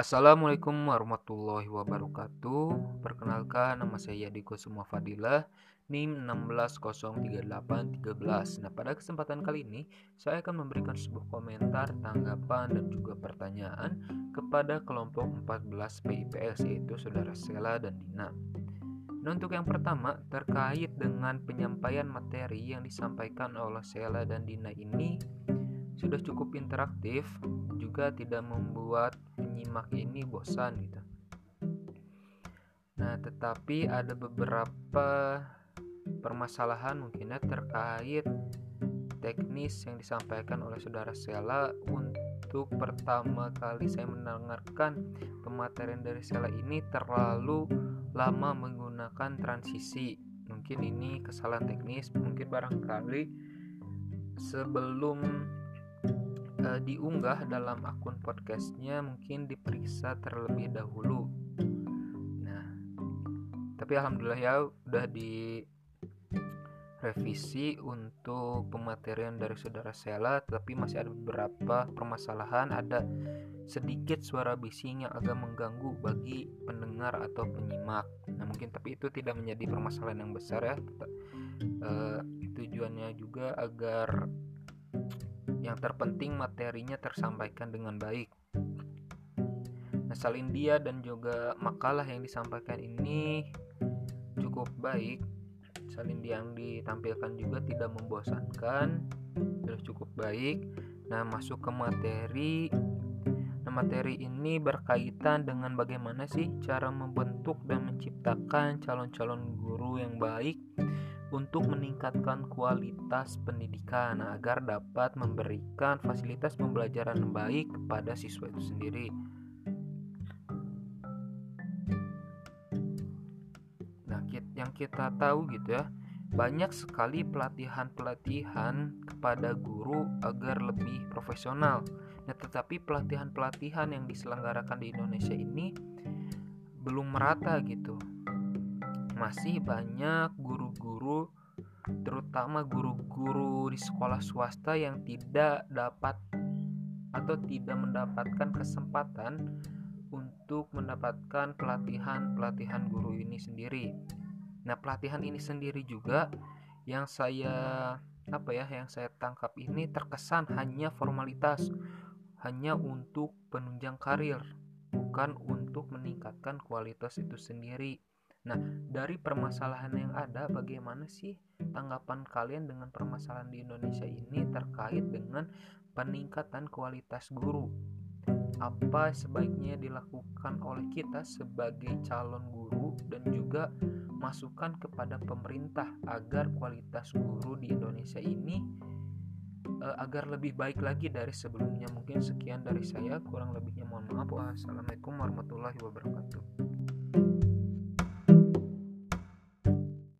Assalamualaikum warahmatullahi wabarakatuh. Perkenalkan nama saya Diko Semua Fadilah NIM 16038313 Nah pada kesempatan kali ini Saya akan memberikan sebuah komentar, tanggapan, dan juga pertanyaan Kepada kelompok 14 PIPS yaitu Saudara Sela dan Dina. Nah untuk yang pertama terkait dengan penyampaian materi yang disampaikan oleh Sela dan Dina ini sudah cukup interaktif juga tidak membuat penyimak ini bosan gitu. Nah, tetapi ada beberapa permasalahan mungkinnya terkait teknis yang disampaikan oleh saudara Sela untuk pertama kali saya mendengarkan pematerian dari Sela ini terlalu lama menggunakan transisi. Mungkin ini kesalahan teknis, mungkin barangkali sebelum uh, diunggah dalam akun podcastnya mungkin diperiksa terlebih dahulu. Nah tapi alhamdulillah ya udah di revisi untuk pematerian dari saudara Sela tapi masih ada beberapa permasalahan. Ada sedikit suara bising yang agak mengganggu bagi pendengar atau penyimak. Nah mungkin tapi itu tidak menjadi permasalahan yang besar ya. Uh, tujuannya juga agar yang terpenting materinya tersampaikan dengan baik. Nah, salin dia dan juga makalah yang disampaikan ini cukup baik. Salin yang ditampilkan juga tidak membosankan, sudah cukup baik. Nah, masuk ke materi. Nah, materi ini berkaitan dengan bagaimana sih cara membentuk dan menciptakan calon-calon guru yang baik untuk meningkatkan kualitas pendidikan agar dapat memberikan fasilitas pembelajaran yang baik kepada siswa itu sendiri. Nah, yang kita tahu gitu ya, banyak sekali pelatihan-pelatihan kepada guru agar lebih profesional. Nah, tetapi pelatihan-pelatihan yang diselenggarakan di Indonesia ini belum merata gitu masih banyak guru-guru terutama guru-guru di sekolah swasta yang tidak dapat atau tidak mendapatkan kesempatan untuk mendapatkan pelatihan-pelatihan guru ini sendiri. Nah, pelatihan ini sendiri juga yang saya apa ya, yang saya tangkap ini terkesan hanya formalitas, hanya untuk penunjang karir, bukan untuk meningkatkan kualitas itu sendiri. Nah, dari permasalahan yang ada, bagaimana sih tanggapan kalian dengan permasalahan di Indonesia ini terkait dengan peningkatan kualitas guru? Apa sebaiknya dilakukan oleh kita sebagai calon guru dan juga masukan kepada pemerintah agar kualitas guru di Indonesia ini uh, agar lebih baik lagi dari sebelumnya. Mungkin sekian dari saya, kurang lebihnya mohon maaf. Wassalamualaikum warahmatullahi wabarakatuh.